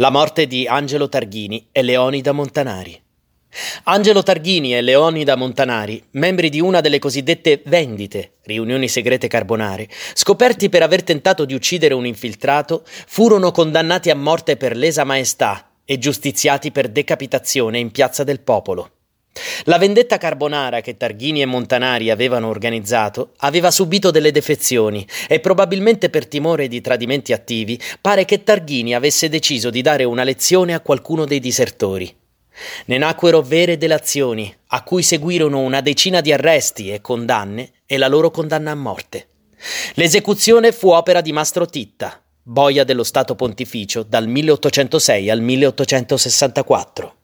La morte di Angelo Targhini e Leonida Montanari. Angelo Targhini e Leonida Montanari, membri di una delle cosiddette vendite, riunioni segrete carbonare, scoperti per aver tentato di uccidere un infiltrato, furono condannati a morte per lesa maestà e giustiziati per decapitazione in Piazza del Popolo. La vendetta carbonara che Targhini e Montanari avevano organizzato aveva subito delle defezioni e probabilmente per timore di tradimenti attivi pare che Targhini avesse deciso di dare una lezione a qualcuno dei disertori. Ne nacquero vere delazioni, a cui seguirono una decina di arresti e condanne e la loro condanna a morte. L'esecuzione fu opera di Mastro Titta, boia dello Stato Pontificio dal 1806 al 1864.